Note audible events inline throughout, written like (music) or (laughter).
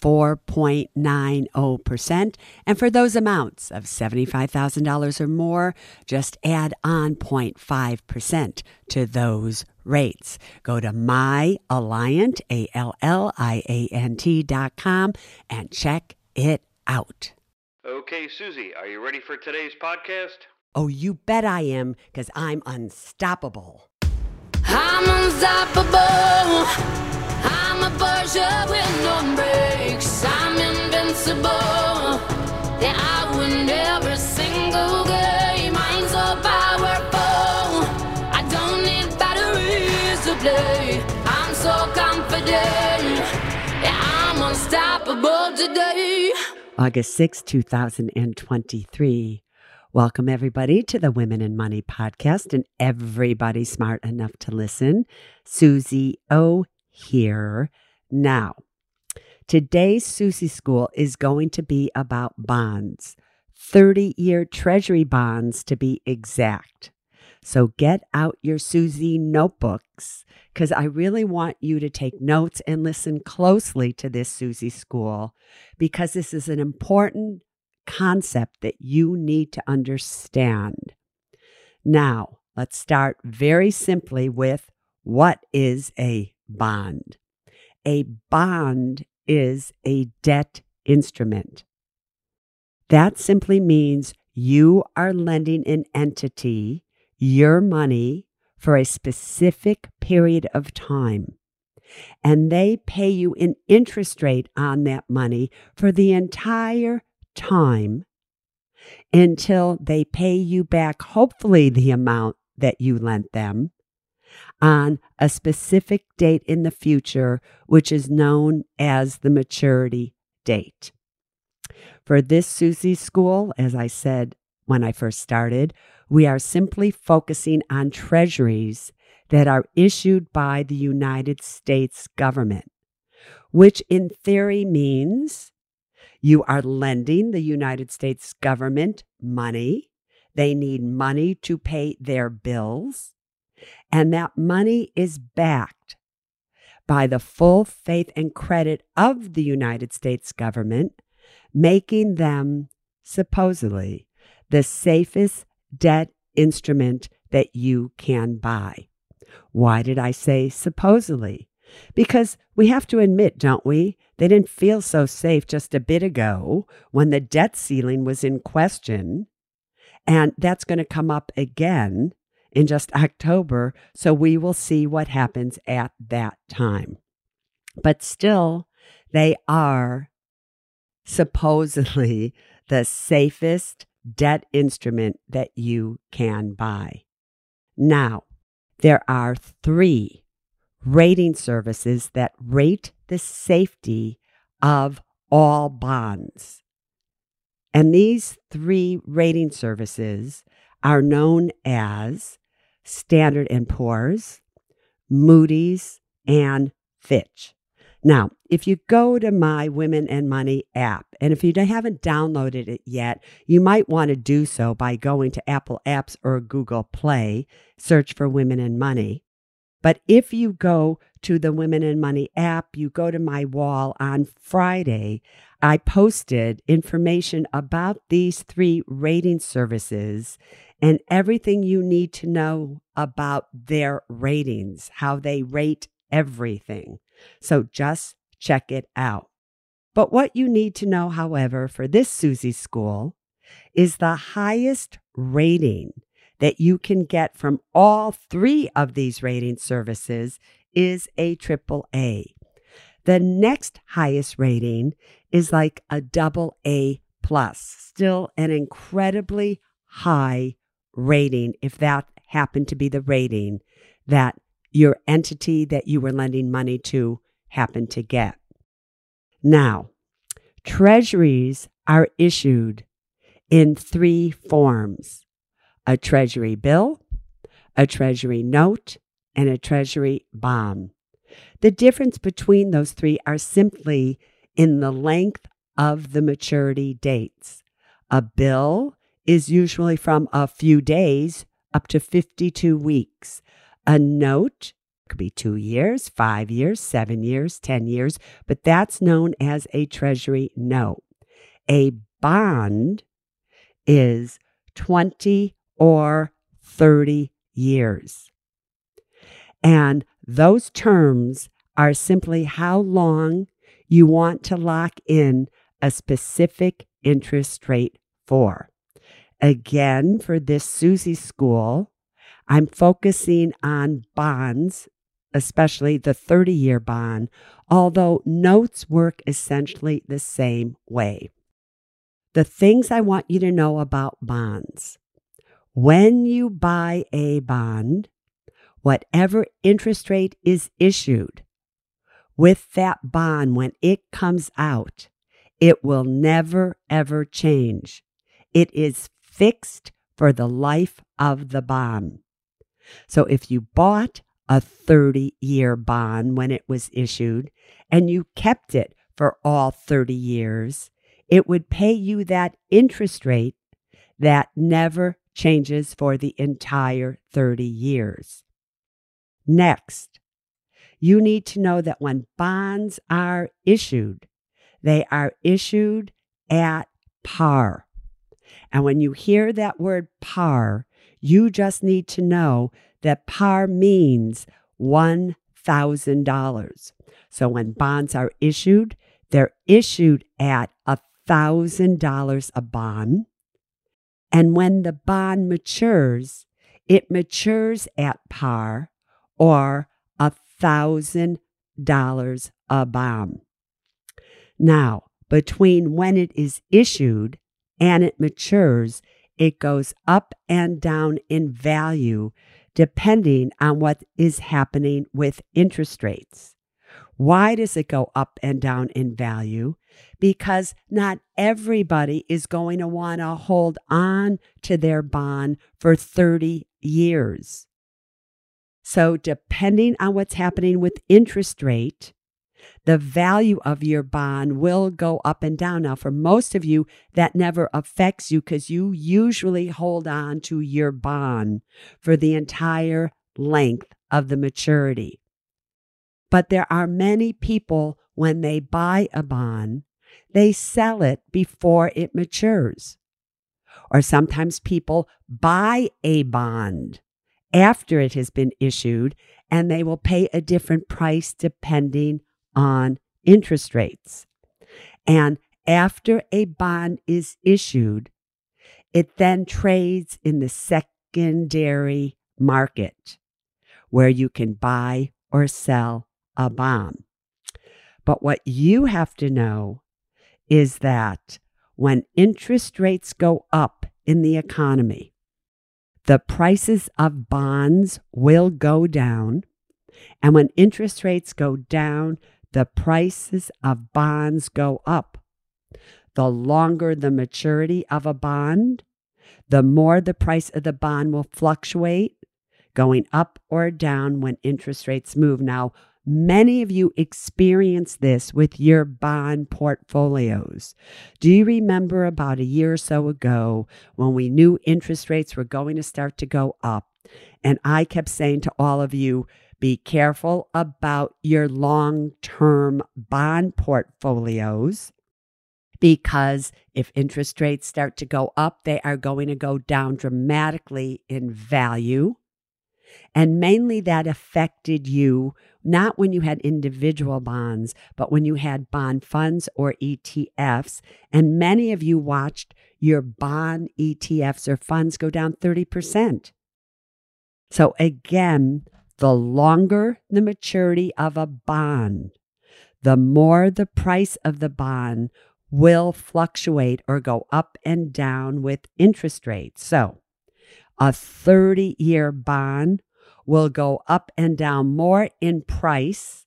4.90%. And for those amounts of $75,000 or more, just add on 0.5% to those rates. Go to myalliant, A-L-L-I-A-N-T dot com and check it out. Okay, Suze, are you ready for today's podcast? Oh, you bet I am, because I'm unstoppable. I'm unstoppable. I'm a with no. I'm invincible. Yeah, I win every single game. I'm so powerful. I don't need batteries to play. I'm so confident. Yeah, I'm unstoppable today. August 6, 2023. Welcome, everybody, to the Women and Money podcast and everybody smart enough to listen. Suze O here. Now, today's Suze School is going to be about bonds, 30 year Treasury bonds to be exact. So get out your Suze notebooks because I really want you to take notes and listen closely to this Suze School because this is an important concept that you need to understand. Now, let's start very simply with what is a bond? A bond is a debt instrument. That simply means you are lending an entity your money for a specific period of time. And they pay you an interest rate on that money for the entire time until they pay you back, hopefully, the amount that you lent them on a specific date in the future, which is known as the maturity date. For this Suze school, as I said when I first started, we are simply focusing on treasuries that are issued by the United States government, which in theory means you are lending the United States government money. They need money to pay their bills. And that money is backed by the full faith and credit of the United States government, making them supposedly the safest debt instrument that you can buy. Why did I say supposedly? Because we have to admit, don't we? They didn't feel so safe just a bit ago when the debt ceiling was in question. And that's going to come up again in just October. So we will see what happens at that time. But still, they are supposedly the safest debt instrument that you can buy. Now, there are three rating services that rate the safety of all bonds. And these three rating services are known as Standard & Poor's, Moody's, and Fitch. Now, if you go to my Women and Money app, and if you haven't downloaded it yet, you might want to do so by going to Apple Apps or Google Play, search for Women and Money. But if you go to the Women and Money app, you go to my wall on Friday, I posted information about these three rating services and everything you need to know about their ratings, how they rate everything. So just check it out. But what you need to know, however, for this Suze school is the highest rating that you can get from all three of these rating services is a triple A. The next highest rating is like a double A plus, still an incredibly high rating if that happened to be the rating that your entity that you were lending money to happened to get. Now, treasuries are issued in three forms a treasury bill, a treasury note, and a treasury bond. The difference between those three are simply in the length of the maturity dates. A bill is usually from a few days up to 52 weeks. A note could be two years, five years, seven years, 10 years, but that's known as a treasury note. A bond is 20 or 30 years. And those terms are simply how long you want to lock in a specific interest rate for. Again, for this Suze school, I'm focusing on bonds, especially the 30 year bond, although notes work essentially the same way. The things I want you to know about bonds. When you buy a bond, whatever interest rate is issued with that bond when it comes out, it will never, ever change. It is fixed for the life of the bond. So if you bought a 30 year bond when it was issued and you kept it for all 30 years, it would pay you that interest rate that never changes for the entire 30 years. Next, you need to know that when bonds are issued, they are issued at par. And when you hear that word par, you just need to know that par means $1,000. So when bonds are issued, they're issued at $1,000 a bond. And when the bond matures, it matures at par or a $1,000 a bond. Now, between when it is issued and it matures, it goes up and down in value depending on what is happening with interest rates. Why does it go up and down in value? Because not everybody is going to want to hold on to their bond for 30 years. So, depending on what's happening with interest rate, the value of your bond will go up and down. Now, for most of you, that never affects you because you usually hold on to your bond for the entire length of the maturity. But there are many people, when they buy a bond, they sell it before it matures. Or sometimes people buy a bond after it has been issued and they will pay a different price depending on interest rates. And after a bond is issued, it then trades in the secondary market where you can buy or sell a bond. But what you have to know is that when interest rates go up in the economy, the prices of bonds will go down. And when interest rates go down, the prices of bonds go up. The longer the maturity of a bond, the more the price of the bond will fluctuate, going up or down when interest rates move. Now, many of you experience this with your bond portfolios. Do you remember about a year or so ago when we knew interest rates were going to start to go up? And I kept saying to all of you, be careful about your long term bond portfolios because if interest rates start to go up, they are going to go down dramatically in value. And mainly that affected you not when you had individual bonds, but when you had bond funds or ETFs. And many of you watched your bond ETFs or funds go down 30%. So, again, the longer the maturity of a bond, the more the price of the bond will fluctuate or go up and down with interest rates. So, a 30 year bond will go up and down more in price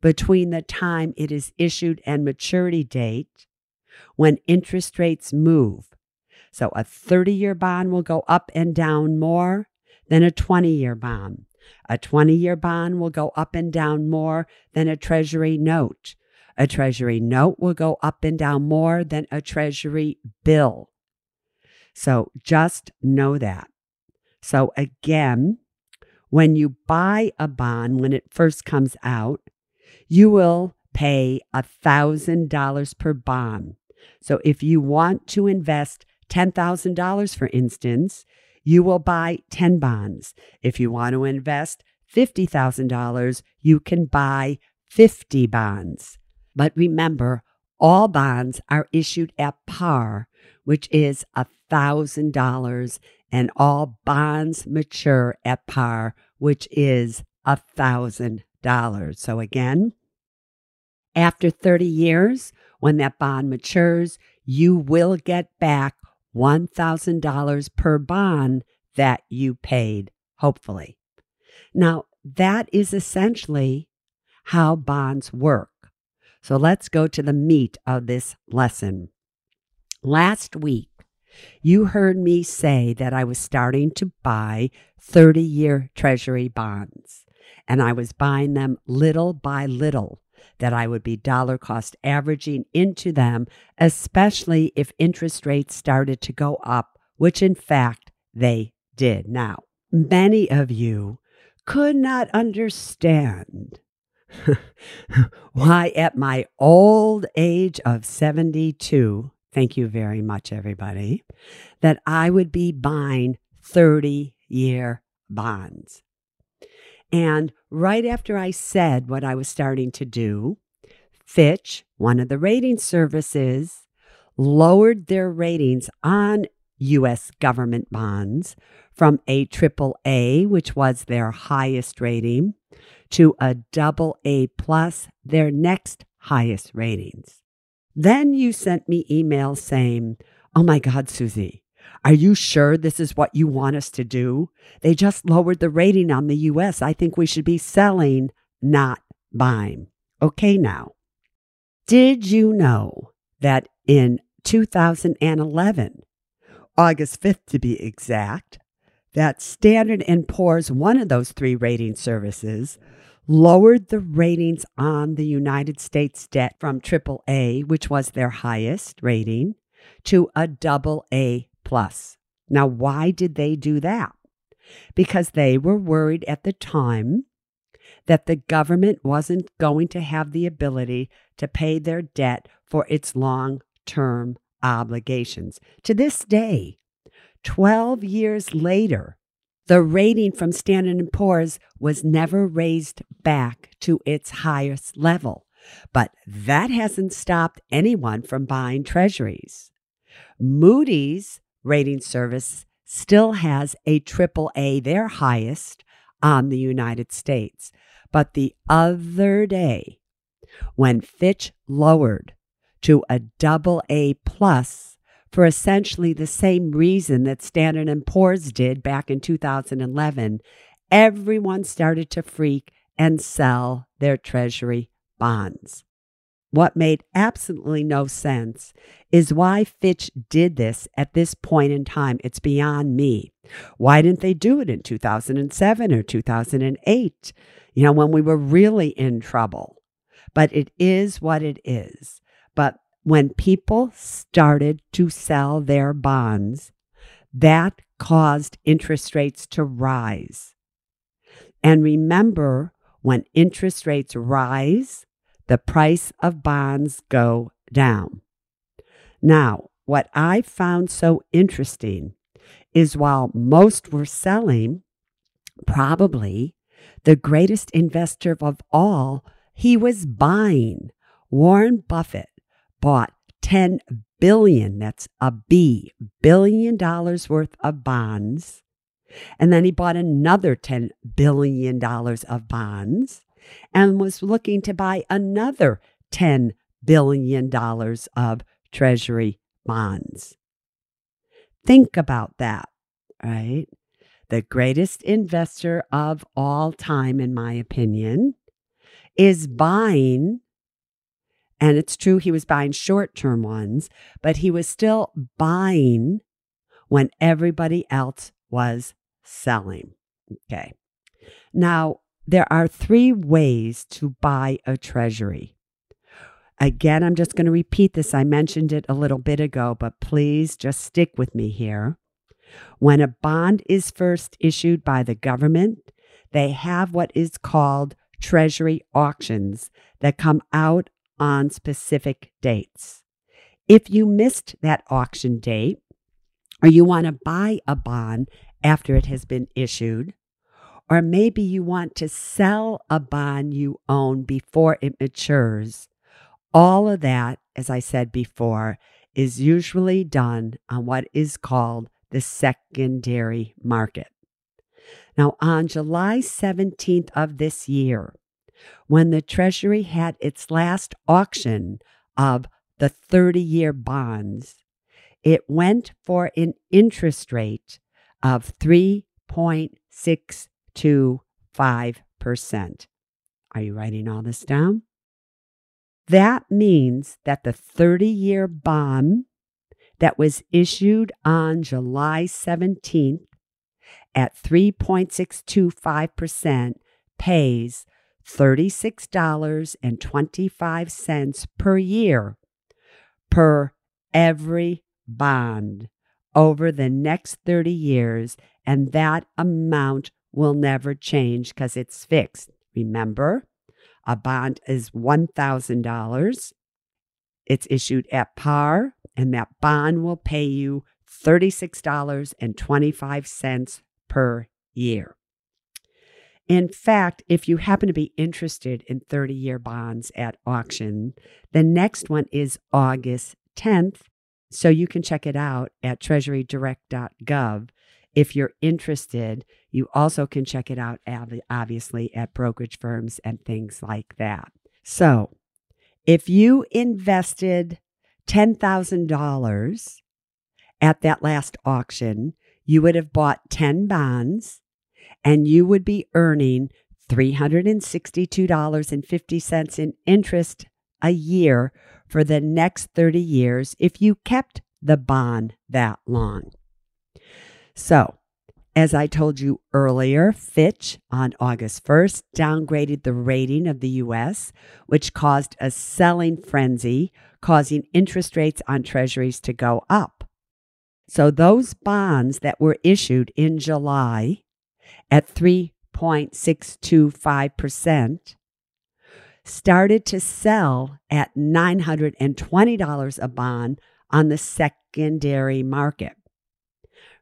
between the time it is issued and maturity date when interest rates move. So, a 30 year bond will go up and down more than a 20 year bond. A 20 year bond will go up and down more than a treasury note. A treasury note will go up and down more than a treasury bill. So just know that. So again, when you buy a bond, when it first comes out, you will pay $1,000 per bond. So if you want to invest $10,000, for instance, you will buy 10 bonds. If you want to invest $50,000, you can buy 50 bonds. But remember, all bonds are issued at par, which is $1,000, and all bonds mature at par, which is a $1,000. So again, after 30 years, when that bond matures, you will get back $1,000 per bond that you paid, hopefully. Now, that is essentially how bonds work. So let's go to the meat of this lesson. Last week, you heard me say that I was starting to buy 30 year Treasury bonds, and I was buying them little by little that I would be dollar cost averaging into them, especially if interest rates started to go up, which in fact they did. Now, many of you could not understand (laughs) why, at my old age of 72, thank you very much, everybody, that I would be buying 30 year bonds. And right after I said what I was starting to do, Fitch, one of the rating services, lowered their ratings on U.S. government bonds from a triple A, which was their highest rating, to a double A plus, their next highest ratings. Then you sent me emails saying, Oh my God, Suze, are you sure this is what you want us to do? They just lowered the rating on the US. I think we should be selling, not buying. Okay, now. Did you know that in 2011, August 5th to be exact, that Standard & Poor's, one of those three rating services, lowered the ratings on the United States debt from AAA, which was their highest rating, to a double A plus. Now, why did they do that? Because they were worried at the time that the government wasn't going to have the ability to pay their debt for its long term obligations. To this day, 12 years later, the rating from Standard & Poor's was never raised back to its highest level. But that hasn't stopped anyone from buying treasuries. Moody's rating service still has a triple A, their highest on the United States. But the other day, when Fitch lowered to a double A plus for essentially the same reason that Standard & Poor's did back in 2011, everyone started to freak and sell their treasury bonds. What made absolutely no sense is why Fitch did this at this point in time. It's beyond me. Why didn't they do it in 2007 or 2008? You know, when we were really in trouble. But it is what it is. When people started to sell their bonds, that caused interest rates to rise. And remember, when interest rates rise, the price of bonds go down. Now, what I found so interesting is while most were selling, probably the greatest investor of all, he was buying. Warren Buffett bought 10 billion, that's a B, billion dollars worth of bonds. And then he bought another $10 billion of bonds and was looking to buy another $10 billion of Treasury bonds. Think about that, right? The greatest investor of all time, in my opinion, is buying, and it's true he was buying short term ones, but he was still buying when everybody else was selling. Okay. Now, there are three ways to buy a treasury. Again, I'm just going to repeat this. I mentioned it a little bit ago, but please just stick with me here. When a bond is first issued by the government, they have what is called treasury auctions that come out on specific dates. If you missed that auction date, or you want to buy a bond after it has been issued, or maybe you want to sell a bond you own before it matures. All of that, as I said before, is usually done on what is called the secondary market. Now, on July 17th of this year, when the Treasury had its last auction of the 30 year bonds, it went for an interest rate of 3.6 to 5%. Are you writing all this down? That means that the 30 year bond that was issued on July 17th at 3.625% pays $36.25 per year per every bond over the next 30 years, and that amount will never change because it's fixed. Remember, a bond is $1,000. It's issued at par, and that bond will pay you $36.25 per year. In fact, if you happen to be interested in 30 year bonds at auction, the next one is August 10th. So you can check it out at treasurydirect.gov if you're interested, you also can check it out, obviously, at brokerage firms and things like that. So, if you invested $10,000 at that last auction, you would have bought 10 bonds and you would be earning $362.50 in interest a year for the next 30 years if you kept the bond that long. So, as I told you earlier, Fitch on August 1st downgraded the rating of the U.S., which caused a selling frenzy, causing interest rates on treasuries to go up. So, those bonds that were issued in July at 3.625% started to sell at $920 a bond on the secondary market.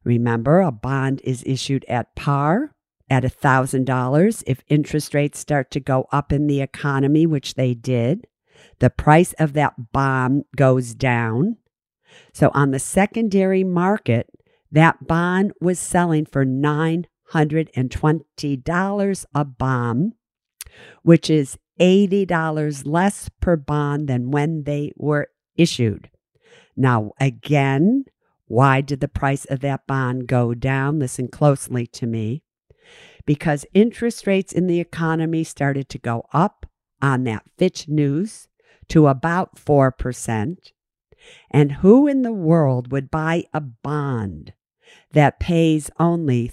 Remember, a bond is issued at par at $1,000. If interest rates start to go up in the economy, which they did, the price of that bond goes down. So on the secondary market, that bond was selling for $920 a bond, which is $80 less per bond than when they were issued. Now, again, why did the price of that bond go down? Listen closely to me. Because interest rates in the economy started to go up on that Fitch news to about 4%. And who in the world would buy a bond that pays only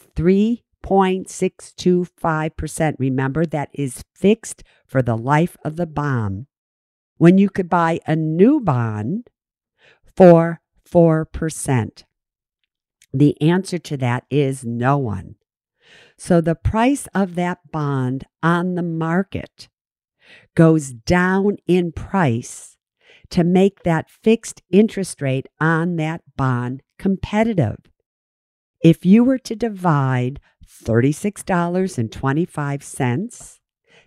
3.625%? Remember, that is fixed for the life of the bond. When you could buy a new bond for 4%? The answer to that is no one. So the price of that bond on the market goes down in price to make that fixed interest rate on that bond competitive. If you were to divide $36.25,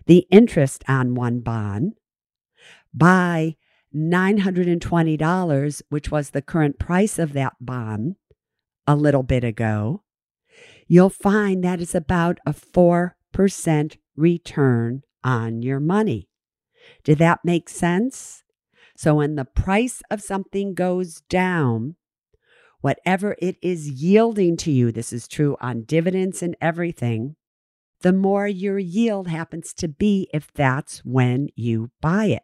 the interest on one bond, by $920, which was the current price of that bond a little bit ago, you'll find that is about a 4% return on your money. Did that make sense? So when the price of something goes down, whatever it is yielding to you, this is true on dividends and everything, the more your yield happens to be if that's when you buy it.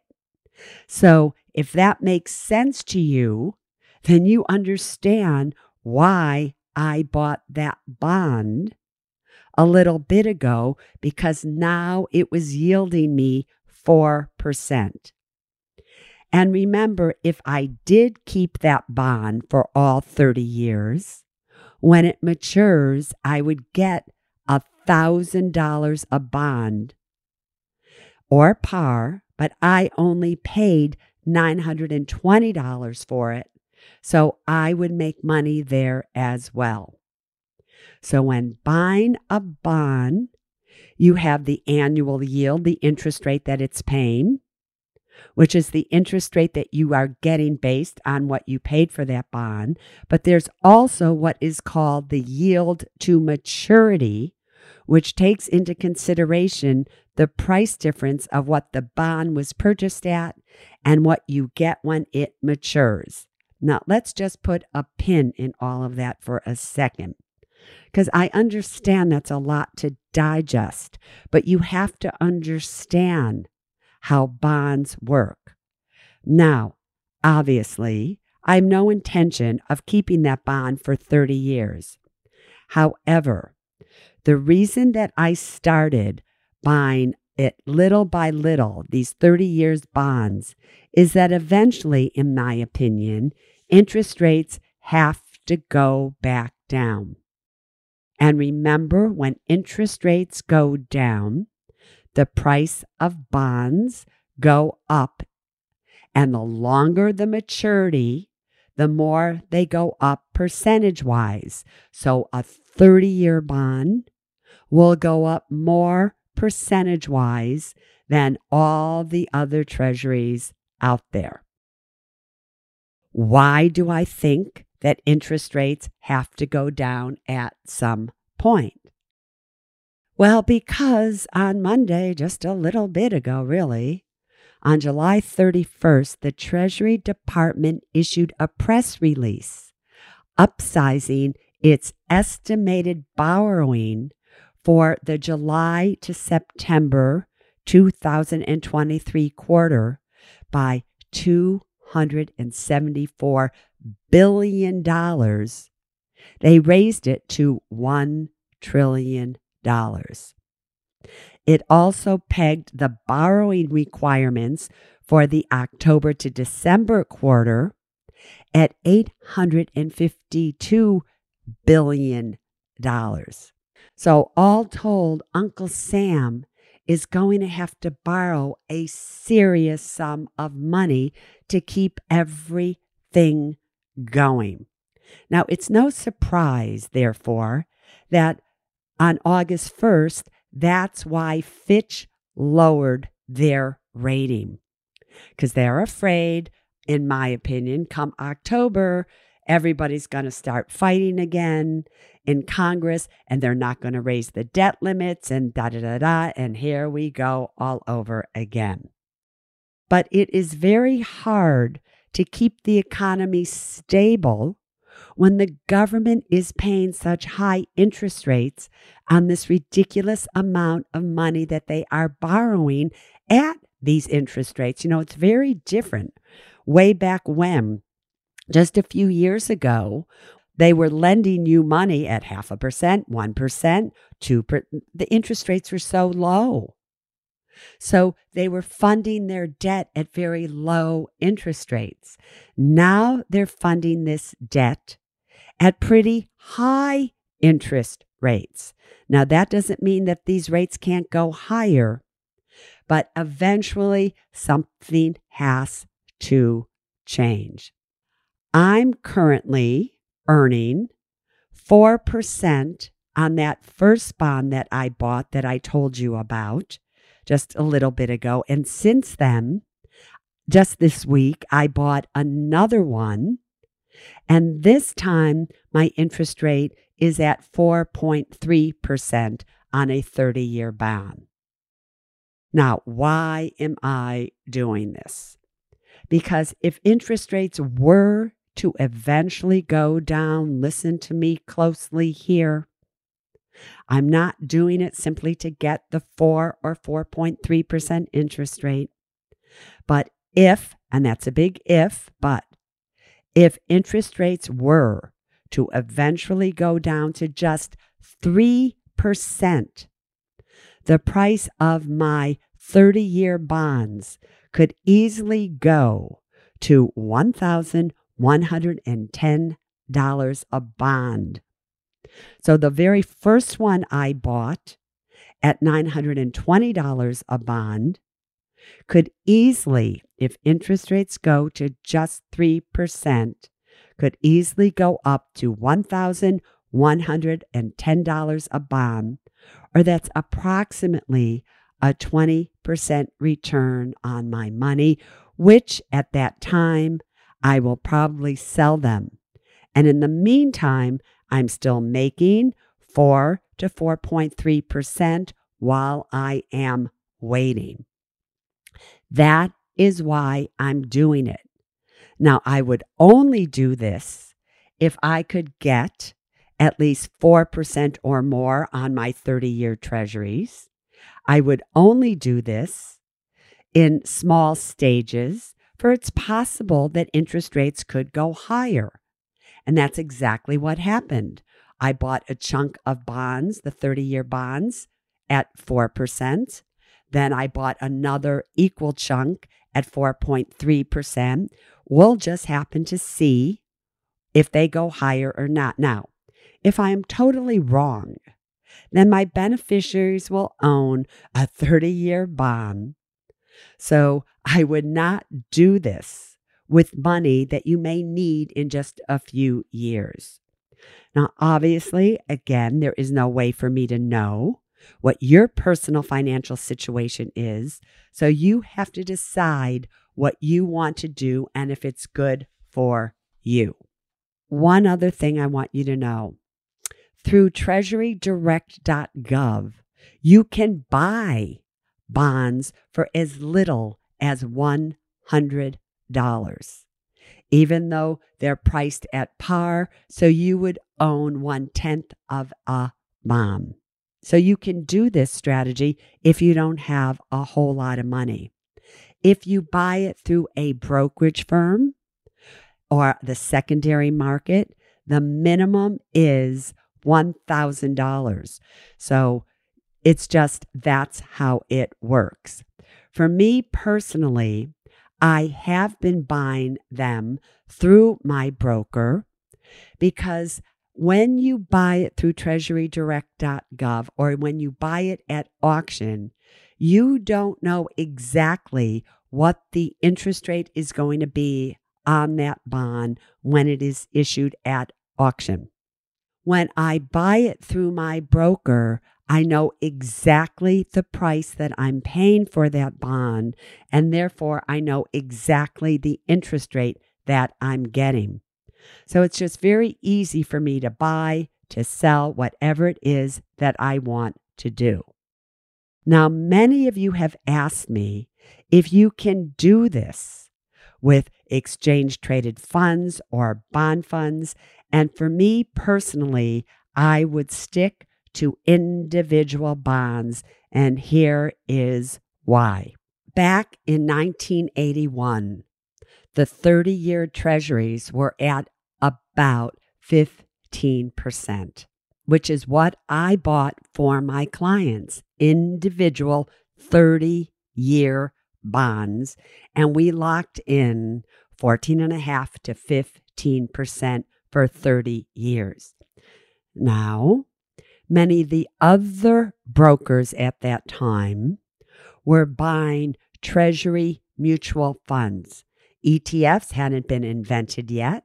So, if that makes sense to you, then you understand why I bought that bond a little bit ago because now it was yielding me 4%. And remember, if I did keep that bond for all 30 years, when it matures, I would get a $1,000 a bond or par, but I only paid $920 for it. So I would make money there as well. So when buying a bond, you have the annual yield, the interest rate that it's paying, which is the interest rate that you are getting based on what you paid for that bond. But there's also what is called the yield to maturity, which takes into consideration the price difference of what the bond was purchased at and what you get when it matures. Now, let's just put a pin in all of that for a second because I understand that's a lot to digest, but you have to understand how bonds work. Now, obviously, I have no intention of keeping that bond for 30 years. However, the reason that I started buying it little by little, these 30 years bonds, is that eventually, in my opinion, interest rates have to go back down. And remember, when interest rates go down, the price of bonds go up. And the longer the maturity, the more they go up percentage wise. So a 30 year bond will go up more percentage wise than all the other treasuries out there. Why do I think that interest rates have to go down at some point? Well, because on Monday, just a little bit ago, really, on July 31st, the Treasury Department issued a press release upsizing its estimated borrowing for the July to September 2023 quarter by $274 billion. They raised it to $1 trillion. It also pegged the borrowing requirements for the October to December quarter at $852 billion. So, all told, Uncle Sam is going to have to borrow a serious sum of money to keep everything going. Now, it's no surprise, therefore, that on August 1st, that's why Fitch lowered their rating because they're afraid, in my opinion, come October, everybody's going to start fighting again in Congress and they're not going to raise the debt limits and da da da da. And here we go all over again. But it is very hard to keep the economy stable when the government is paying such high interest rates on this ridiculous amount of money that they are borrowing at these interest rates. You know, it's very different. Way back when, just a few years ago, they were lending you money at half a percent, 1%, 2%. The interest rates were so low. So they were funding their debt at very low interest rates. Now they're funding this debt at pretty high interest rates. Now, that doesn't mean that these rates can't go higher, but eventually something has to change. I'm currently earning 4% on that first bond that I bought that I told you about just a little bit ago. And since then, just this week, I bought another one. And this time, my interest rate is at 4.3% on a 30 year bond. Now, why am I doing this? Because if interest rates were to eventually go down, listen to me closely here. I'm not doing it simply to get the 4 or 4.3% interest rate. But if, and that's a big if, but if interest rates were to eventually go down to just 3%, 3%, the price of my 30 year bonds could easily go to $1,110 a bond. So the very first one I bought at $920 a bond could easily, if interest rates go to just 3%, could easily go up to $1,110 a bond, or that's approximately a 20% return on my money, which at that time I will probably sell them. And in the meantime, I'm still making 4 to 4.3% while I am waiting. That is why I'm doing it. Now, I would only do this if I could get at least 4% or more on my 30 year treasuries. I would only do this in small stages, for it's possible that interest rates could go higher. And that's exactly what happened. I bought a chunk of bonds, the 30 year bonds, at 4%. Then I bought another equal chunk at 4.3%. We'll just happen to see if they go higher or not. Now, if I am totally wrong, then my beneficiaries will own a 30 year bond. So I would not do this with money that you may need in just a few years. Now, obviously, again, there is no way for me to know what your personal financial situation is. So you have to decide what you want to do and if it's good for you. One other thing I want you to know through treasurydirect.gov, you can buy bonds for as little as $100, even though they're priced at par. So you would own one tenth of a bond. So you can do this strategy if you don't have a whole lot of money. If you buy it through a brokerage firm or the secondary market, the minimum is $1,000. So it's just that's how it works. For me personally, I have been buying them through my broker because when you buy it through treasurydirect.gov or when you buy it at auction, you don't know exactly what the interest rate is going to be on that bond when it is issued at auction. When I buy it through my broker, I know exactly the price that I'm paying for that bond, and therefore I know exactly the interest rate that I'm getting. So it's just very easy for me to buy, to sell, whatever it is that I want to do. Now, many of you have asked me if you can do this with exchange traded funds or bond funds. And for me personally, I would stick to individual bonds. And here is why. Back in 1981, the 30 year treasuries were at about 15%, which is what I bought for my clients individual 30 year bonds. And we locked in 14.5 to 15% for 30 years. Now, many of the other brokers at that time were buying Treasury mutual funds. ETFs hadn't been invented yet.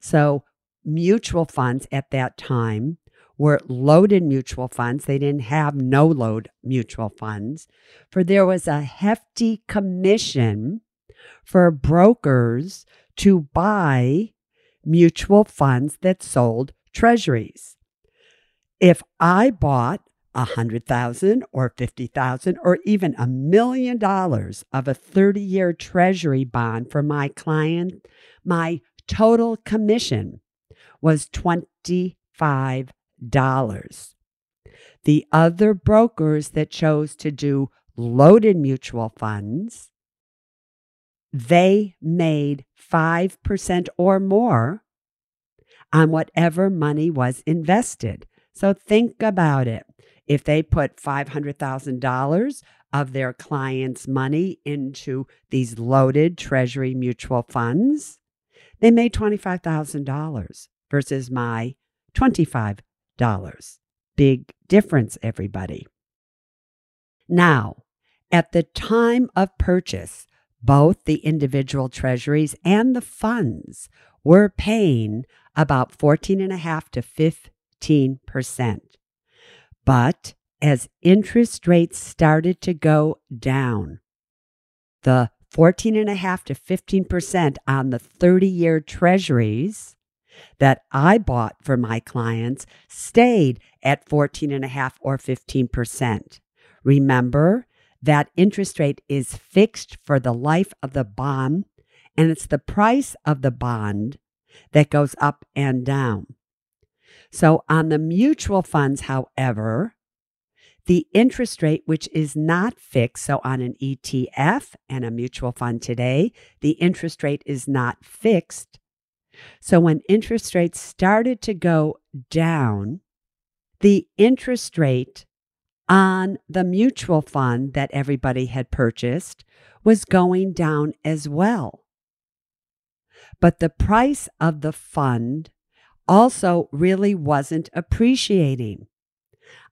So, mutual funds at that time were loaded mutual funds. They didn't have no load mutual funds, for there was a hefty commission for brokers to buy mutual funds that sold treasuries. If I bought a hundred thousand or fifty thousand or even a million dollars of a 30 year treasury bond for my client, my total commission was $25. The other brokers that chose to do loaded mutual funds, they made 5% or more on whatever money was invested. So think about it. If they put $500,000 of their clients' money into these loaded treasury mutual funds, they made $25,000 versus my $25. Big difference, everybody. Now, at the time of purchase, both the individual treasuries and the funds were paying about 14.5 to 15%. But as interest rates started to go down, the 14.5 to 15% on the 30 year treasuries that I bought for my clients stayed at 14.5 or 15%. Remember that interest rate is fixed for the life of the bond, and it's the price of the bond that goes up and down. So on the mutual funds, however, the interest rate, which is not fixed, so on an ETF and a mutual fund today, the interest rate is not fixed. So when interest rates started to go down, the interest rate on the mutual fund that everybody had purchased was going down as well. But the price of the fund also really wasn't appreciating.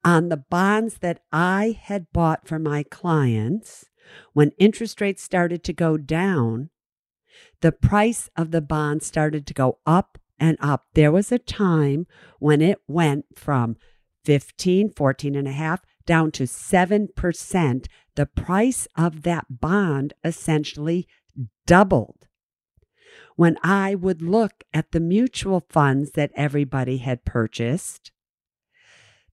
On the bonds that I had bought for my clients, when interest rates started to go down, the price of the bond started to go up and up. There was a time when it went from 15, 14 and a half down to 7%, the price of that bond essentially doubled. When I would look at the mutual funds that everybody had purchased,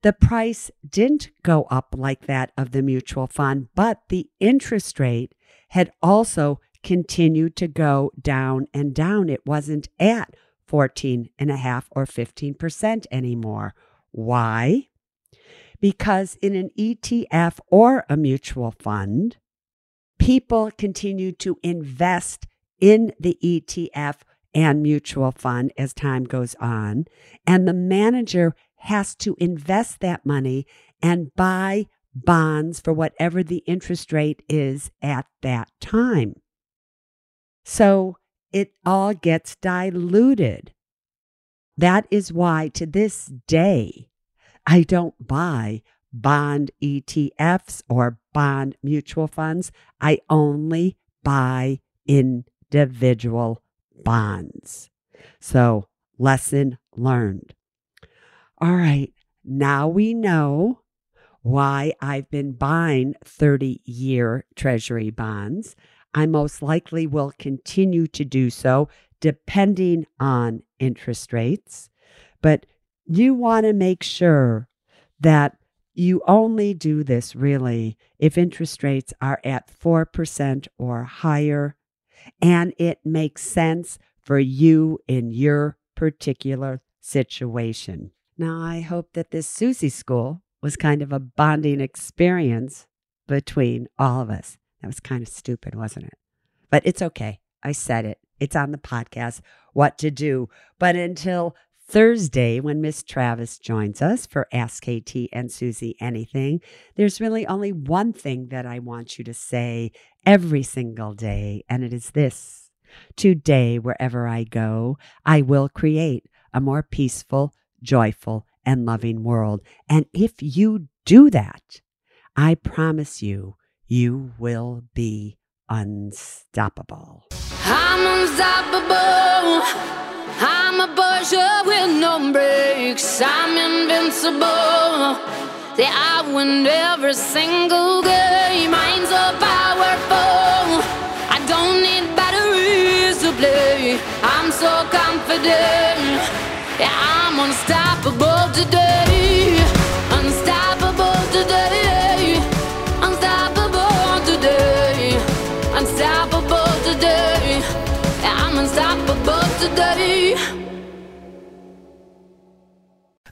the price didn't go up like that of the mutual fund, but the interest rate had also continued to go down and down. It wasn't at 14 and a half or 15% anymore. Why? because in an ETF or a mutual fund, people continue to invest in the ETF and mutual fund as time goes on. And the manager has to invest that money and buy bonds for whatever the interest rate is at that time. So it all gets diluted. That is why to this day, I don't buy bond ETFs or bond mutual funds. I only buy individual bonds. So, lesson learned. All right, now we know why I've been buying 30 year Treasury bonds. I most likely will continue to do so depending on interest rates. But you want to make sure that you only do this really if interest rates are at 4% or higher and it makes sense for you in your particular situation. Now, I hope that this Suze school was kind of a bonding experience between all of us. That was kind of stupid, wasn't it? But it's okay. I said it. It's on the podcast, what to do. But until Thursday, when Miss Travis joins us for Ask KT and Suze Anything, there's really only one thing that I want you to say every single day, and it is this Today, wherever I go, I will create a more peaceful, joyful, and loving world. And if you do that, I promise you, you will be unstoppable. I'm unstoppable. I'm a Porsche with no brakes. I'm invincible. Say I win every single game. I'm so powerful. I don't need batteries to play. I'm so confident. Yeah, I'm unstoppable today.